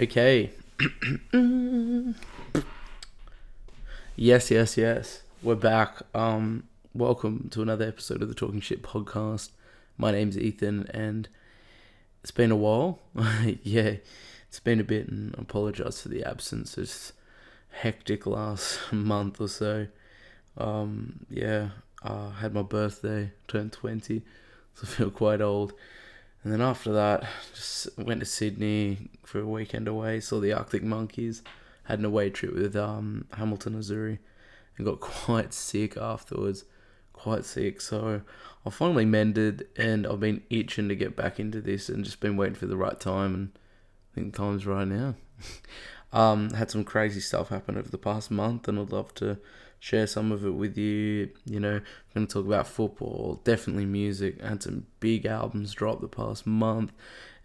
Okay. yes, yes, yes. We're back. Um, welcome to another episode of the Talking Shit podcast. My name's Ethan, and it's been a while. yeah, it's been a bit, and I apologize for the absence. It's hectic last month or so. Um, yeah, I had my birthday, turned 20, so I feel quite old. And then after that, just went to Sydney for a weekend away, saw the Arctic Monkeys, had an away trip with um, Hamilton Azzurri, and got quite sick afterwards. Quite sick. So I finally mended, and I've been itching to get back into this, and just been waiting for the right time, and I think the time's right now. um, had some crazy stuff happen over the past month, and I'd love to share some of it with you. You know, I'm going to talk about football, definitely music. Had some big albums drop the past month,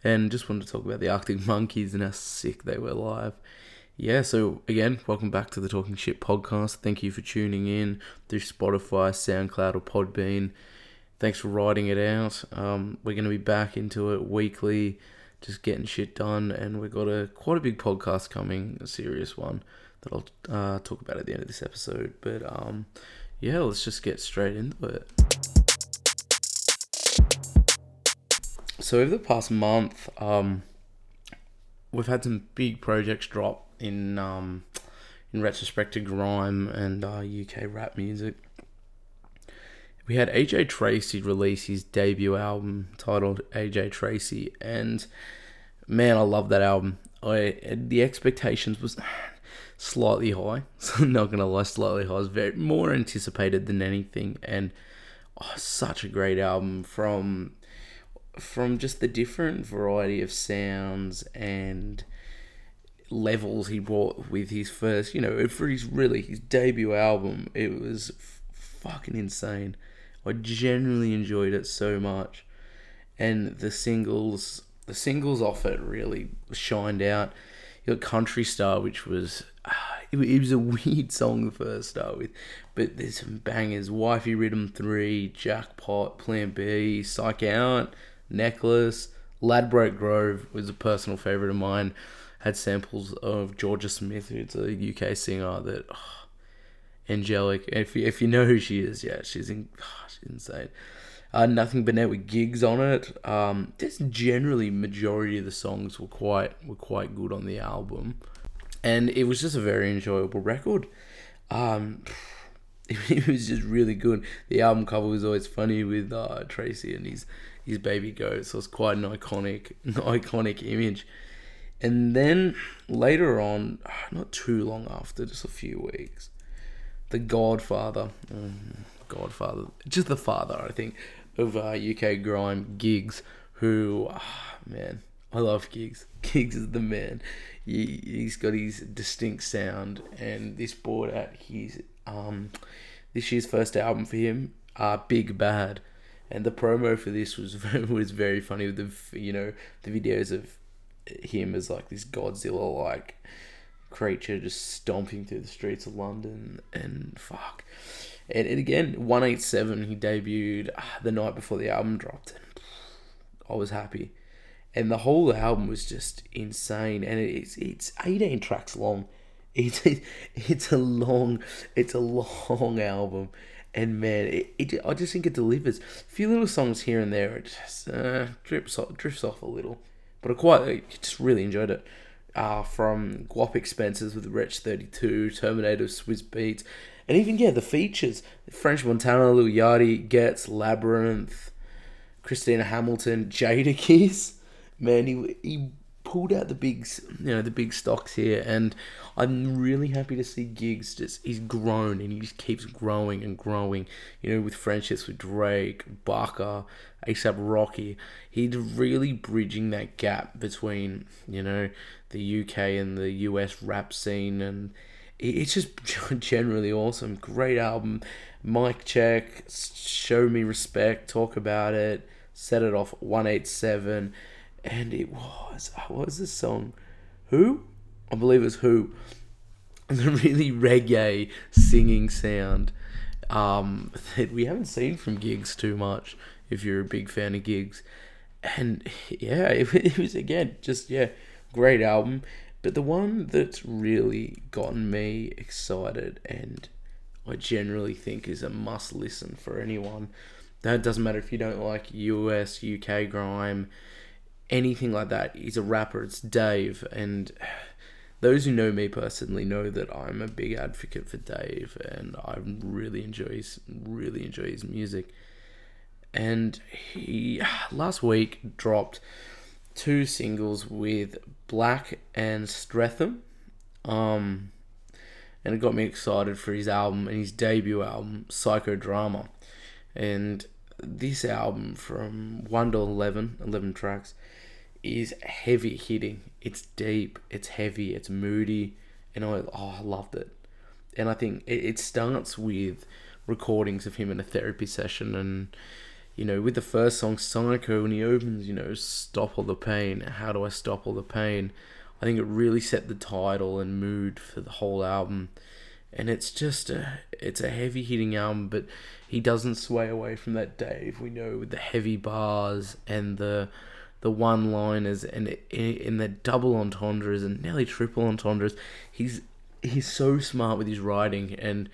and just wanted to talk about the Arctic Monkeys and how sick they were live. Yeah, so again, welcome back to the Talking Shit podcast. Thank you for tuning in through Spotify, SoundCloud, or Podbean. Thanks for writing it out. Um, we're going to be back into it weekly, just getting shit done, and we've got a quite a big podcast coming, a serious one that I'll uh, talk about at the end of this episode. But um, yeah, let's just get straight into it. So over the past month, um, we've had some big projects drop in um, in retrospect to grime and uh, UK rap music. We had AJ Tracey release his debut album titled AJ Tracey, and man, I love that album. I the expectations was slightly high. So not gonna lie, slightly high. It's very more anticipated than anything, and oh, such a great album from from just the different variety of sounds and levels he brought with his first, you know, for his really his debut album. It was f- fucking insane. I genuinely enjoyed it so much, and the singles, the singles off it really shined out. You got Country Star, which was it, it was a weird song to first start with, but there's some bangers. Wifey Rhythm 3, Jackpot, Plan B, Psych Out, Necklace, Ladbroke Grove was a personal favourite of mine. Had samples of Jorja Smith, who's a UK singer that. Oh, angelic. If you, if you know who she is, yeah, she's in, oh, she's insane. Uh, Nothing but net with Giggs on it. Um, just generally majority of the songs were quite were quite good on the album and it was just a very enjoyable record. Um, it, was just really good. The album cover was always funny with uh, Tracey and his his baby goat, so it's quite an iconic an iconic image. And then later on, not too long after, just a few weeks, the Godfather, um, Godfather, just the father, I think, of uh, UK grime Giggs who, oh, man, I love Giggs. Giggs is the man he, he's got his distinct sound, and this brought out his um, this year's first album for him, uh, Big Bad, and the promo for this was was very funny with the you know the videos of him as like this Godzilla like creature just stomping through the streets of London and fuck. And, and again, 187 he debuted uh, the night before the album dropped I was happy and the whole album was just insane. And it's it's eighteen tracks long. It's it's a long it's a long album, and man, it, it I just think it delivers. A few little songs here and there, it just uh, drifts off, drifts off a little, but I quite I just really enjoyed it. Uh, from Guap Expenses with Wretch 32, Terminator Swizz Beatz, and even, yeah, the features. French Montana, Lil Yachty, Ghetts, Labrinth, Christina Hamilton, Jadakiss man, he he pulled out the big, you know, the big stocks here, and I'm really happy to see Giggs just he's grown and he just keeps growing and growing. You know, with friendships with Drake, Barker, ASAP Rocky, he's really bridging that gap between you know the UK and the US rap scene, and it's just generally awesome. Great album, mic check, show me respect, talk about it, set it off one eight seven and it was what was the song? Who? I believe it was Who. The really reggae singing sound um, that we haven't seen from Giggs too much. If you're a big fan of Giggs. and yeah, it, it was again just yeah great album. But the one that's really gotten me excited and I generally think is a must listen for anyone. That doesn't matter if you don't like US, UK grime, anything like that. He's a rapper, it's Dave. And those who know me personally know that I'm a big advocate for Dave and I really enjoy his, really enjoy his music. And he last week dropped two singles with Black and Streatham. Um, and it got me excited for his album and his debut album, Psychodrama. And this album, from 1 to 11, 11 tracks, is heavy hitting. It's deep, it's heavy, it's moody, and I, oh, I loved it. And I think it, it starts with recordings of him in a therapy session and you know, with the first song, Psycho, when he opens, you know, Stop All the Pain, How Do I Stop All the Pain? I think it really set the title and mood for the whole album. And it's just a, it's a heavy hitting album, but he doesn't sway away from that Dave. We know with the heavy bars and the the one liners and in the double entendres and nearly triple entendres. He's he's so smart with his writing and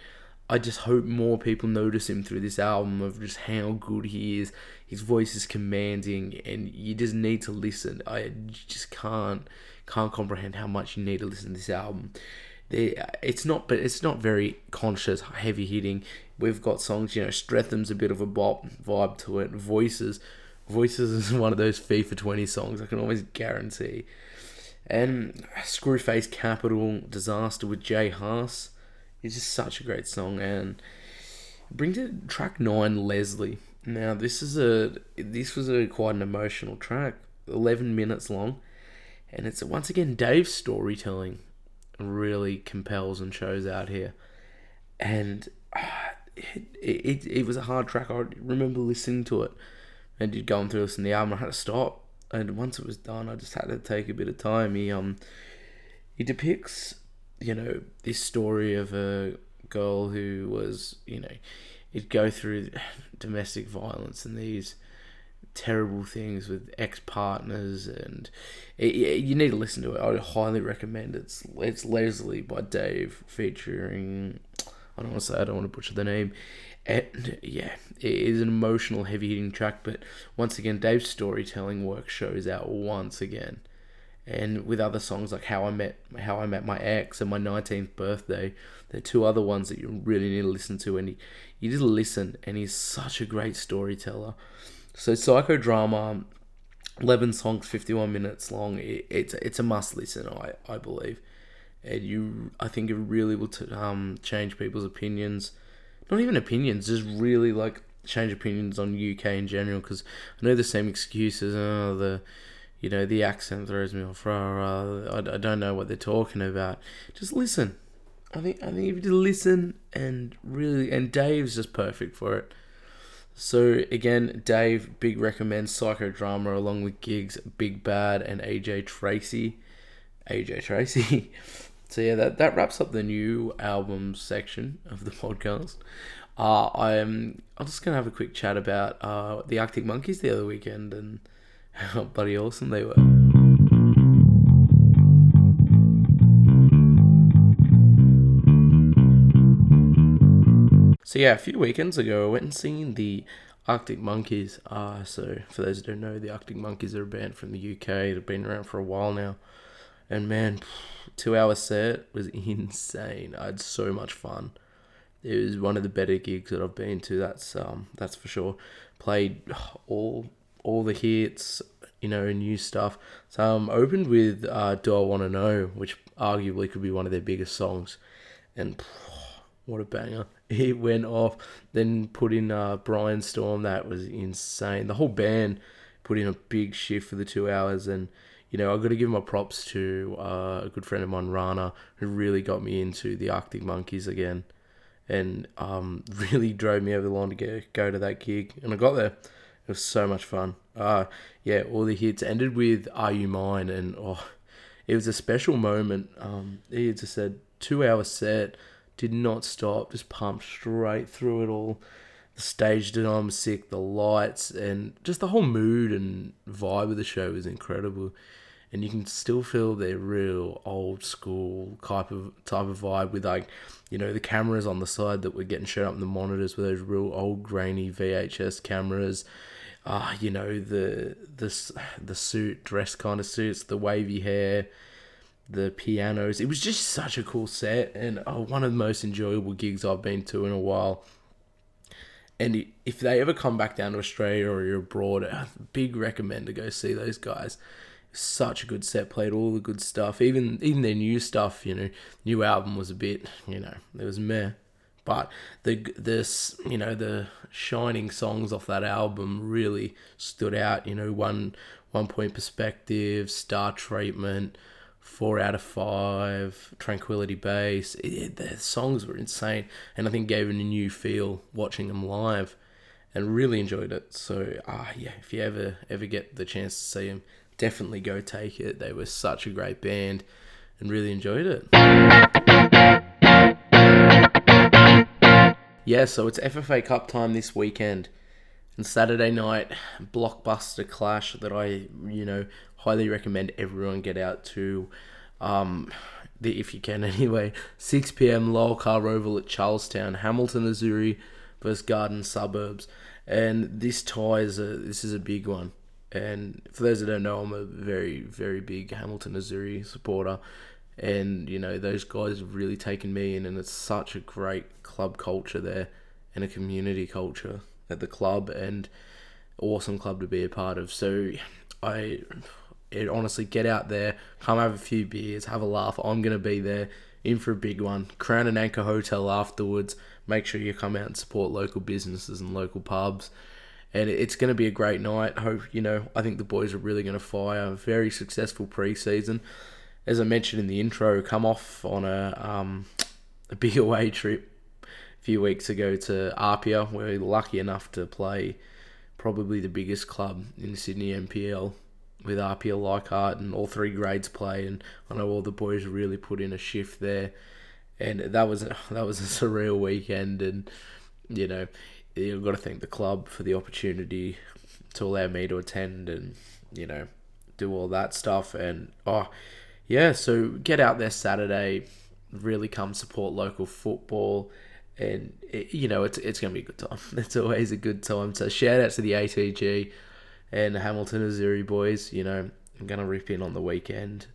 I just hope more people notice him through this album of just how good he is. His voice is commanding, and you just need to listen. I just can't can't comprehend how much you need to listen to this album. It's not, but it's not very conscious, heavy hitting. We've got songs, you know, Streatham's a bit of a bop vibe to it. Voices, Voices is one of those FIFA 20 songs I can always guarantee. And Screwface Capital Disaster with J Hus it's just such a great song and brings it track nine Lesley. Now this is a this was a quite an emotional track, eleven minutes long, and it's once again Dave's storytelling really compels and shows out here, and uh, it, it it was a hard track. I remember listening to it and did going through this in the album. I had to stop, and once it was done, I just had to take a bit of time. He um he depicts you know, this story of a girl who was, you know, it'd go through domestic violence and these terrible things with ex partners, and it, it, you need to listen to it. I would highly recommend it. It's it's Lesley by Dave featuring. I don't want to say I don't want to butcher the name. And yeah, it is an emotional, heavy hitting track, but once again, Dave's storytelling work shows out once again and with other songs like How I Met How I Met My Ex and My 19th Birthday. They're two other ones that you really need to listen to, and he, you just listen, and he's such a great storyteller. So Psychodrama, 11 songs, 51 minutes long. It, it's it's a must listen, I I believe, and you I think it really will t- um change people's opinions, not even opinions, just really like change opinions on UK in general. Because I know the same excuses. Oh, the you know, the accent throws me off. I, don't know what they're talking about. Just listen. I think I think if you just listen and really and Dave's just perfect for it. So again, Dave big recommends Psychodrama along with Giggs Big Bad, and AJ Tracey. AJ Tracey. so yeah, that that wraps up the new album section of the podcast. Uh, I'm I'm just gonna have a quick chat about uh, the Arctic Monkeys the other weekend and how bloody awesome they were. So yeah, a few weekends ago, I went and seen the Arctic Monkeys. Uh, so for those who don't know, the Arctic Monkeys are a band from the UK. They've been around for a while now, and man, two hour set was insane. I had so much fun. It was one of the better gigs that I've been to. That's um, that's for sure. Played all all the hits, you know, new stuff. So um, opened with uh, "Do I Want to Know," which arguably could be one of their biggest songs, and what a banger! It went off. Then put in uh, Brianstorm. That was insane. The whole band put in a big shift for the two hours, and you know I've got to give my props to uh, a good friend of mine, Rana, who really got me into the Arctic Monkeys again, and um, really drove me over the line to go go to that gig, and I got there. It was so much fun. Uh, yeah, all the hits ended with "Are You Mine," and oh, it was a special moment. Um, he just said two hour set, did not stop, just pumped straight through it all. The stage design sick, the lights, and just the whole mood and vibe of the show was incredible. and you can still feel their real old school type of type of vibe with like you know the cameras on the side that were getting shown up in the monitors with those real old grainy VHS cameras. Ah, uh, you know the the the suit dress kind of suits, the wavy hair, the pianos. It was just such a cool set and oh, one of the most enjoyable gigs I've been to in a while. And if they ever come back down to Australia or you're abroad, big recommend to go see those guys such a good set, played all the good stuff. Even even their new stuff, you know, new album was a bit, you know, it was meh. But the this you know the shining songs off that album really stood out. You know, one one point perspective, star treatment, four out of five, tranquility base. It, the songs were insane, and I think gave it a new feel watching them live, and really enjoyed it. So ah yeah, if you ever ever get the chance to see them definitely go take it. They were such a great band and really enjoyed it. Yeah, so it's FFA Cup time this weekend. And Saturday night, blockbuster clash that I, you know, highly recommend everyone get out to. Um, the, if you can anyway, 6 p.m. Lowell Car Oval at Charlestown, Hamilton, Azzurri versus Garden Suburbs. And this tie is a, this is a big one. And for those that don't know, I'm a very, very big Hamilton Azzurri supporter. And, you know, those guys have really taken me in, and it's such a great club culture there and a community culture at the club, and awesome club to be a part of. So, I it, honestly get out there, come have a few beers, have a laugh. I'm going to be there in for a big one. Crown and Anchor Hotel afterwards. Make sure you come out and support local businesses and local pubs and it's going to be a great night. Hope you know. I think the boys are really going to fire. a Very successful preseason, as I mentioned in the intro. Come off on a um, a big away trip a few weeks ago to Apia. We are lucky enough to play probably the biggest club in Sydney MPL with Apia Leichhardt and all three grades play. And I know all the boys really put in a shift there, and that was that was a surreal weekend. And you know you've got to thank the club for the opportunity to allow me to attend and you know do all that stuff and oh yeah so get out there saturday really come support local football and it, you know it's it's gonna be a good time. It's always a good time so shout out to the atg and hamilton azzurri boys you know i'm gonna rip in on the weekend.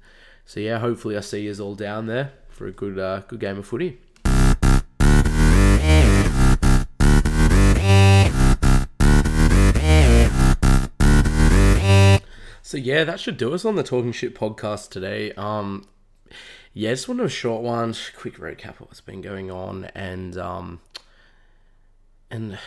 So yeah hopefully i see you all down there for a good uh, good game of footy So yeah, that should do us on the Talking Shit podcast today. Um, yeah, just wanted a short one, quick recap of what's been going on, and um, and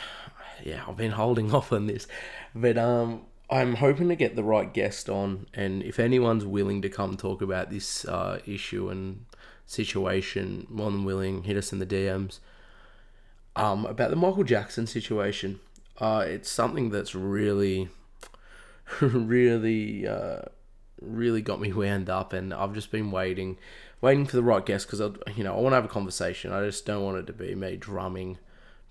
yeah, I've been holding off on this, but um, I'm hoping to get the right guest on, and if anyone's willing to come talk about this uh, issue and situation, more than willing, hit us in the DMs. Um, about the Michael Jackson situation, uh, it's something that's really really, uh, really got me wound up, and I've just been waiting, waiting for the right guest because I, you know, I want to have a conversation. I just don't want it to be me drumming,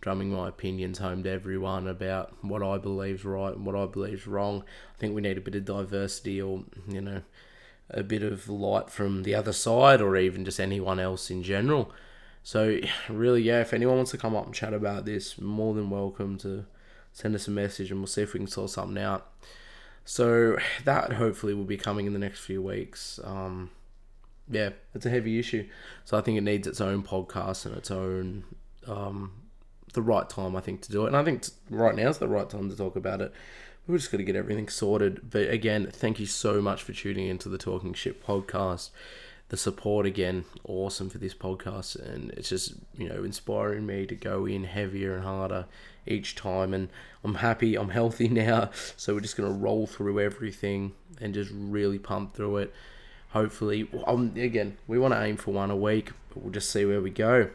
drumming my opinions home to everyone about what I believe is right and what I believe is wrong. I think we need a bit of diversity, or you know, a bit of light from the other side, or even just anyone else in general. So really, yeah, if anyone wants to come up and chat about this, more than welcome to send us a message, and we'll see if we can sort something out. So that hopefully will be coming in the next few weeks. Um, yeah, it's a heavy issue, so I think it needs its own podcast and its own um, the right time I think to do it. And I think right now is the right time to talk about it. We're just got to get everything sorted. But again, thank you so much for tuning into the Talking Shit podcast. The support again, awesome for this podcast, and it's just you know inspiring me to go in heavier and harder each time. And I'm happy, I'm healthy now, so we're just gonna roll through everything and just really pump through it. Hopefully, um, again, we want to aim for one a week, but we'll just see where we go.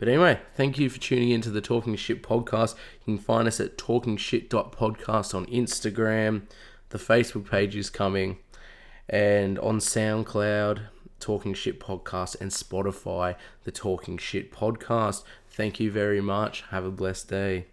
But anyway, thank you for tuning into the Talking Shit podcast. You can find us at talkingshit.podcast on Instagram. The Facebook page is coming. And on SoundCloud, Talking Shit Podcast, and Spotify, the Talking Shit Podcast. Thank you very much. Have a blessed day.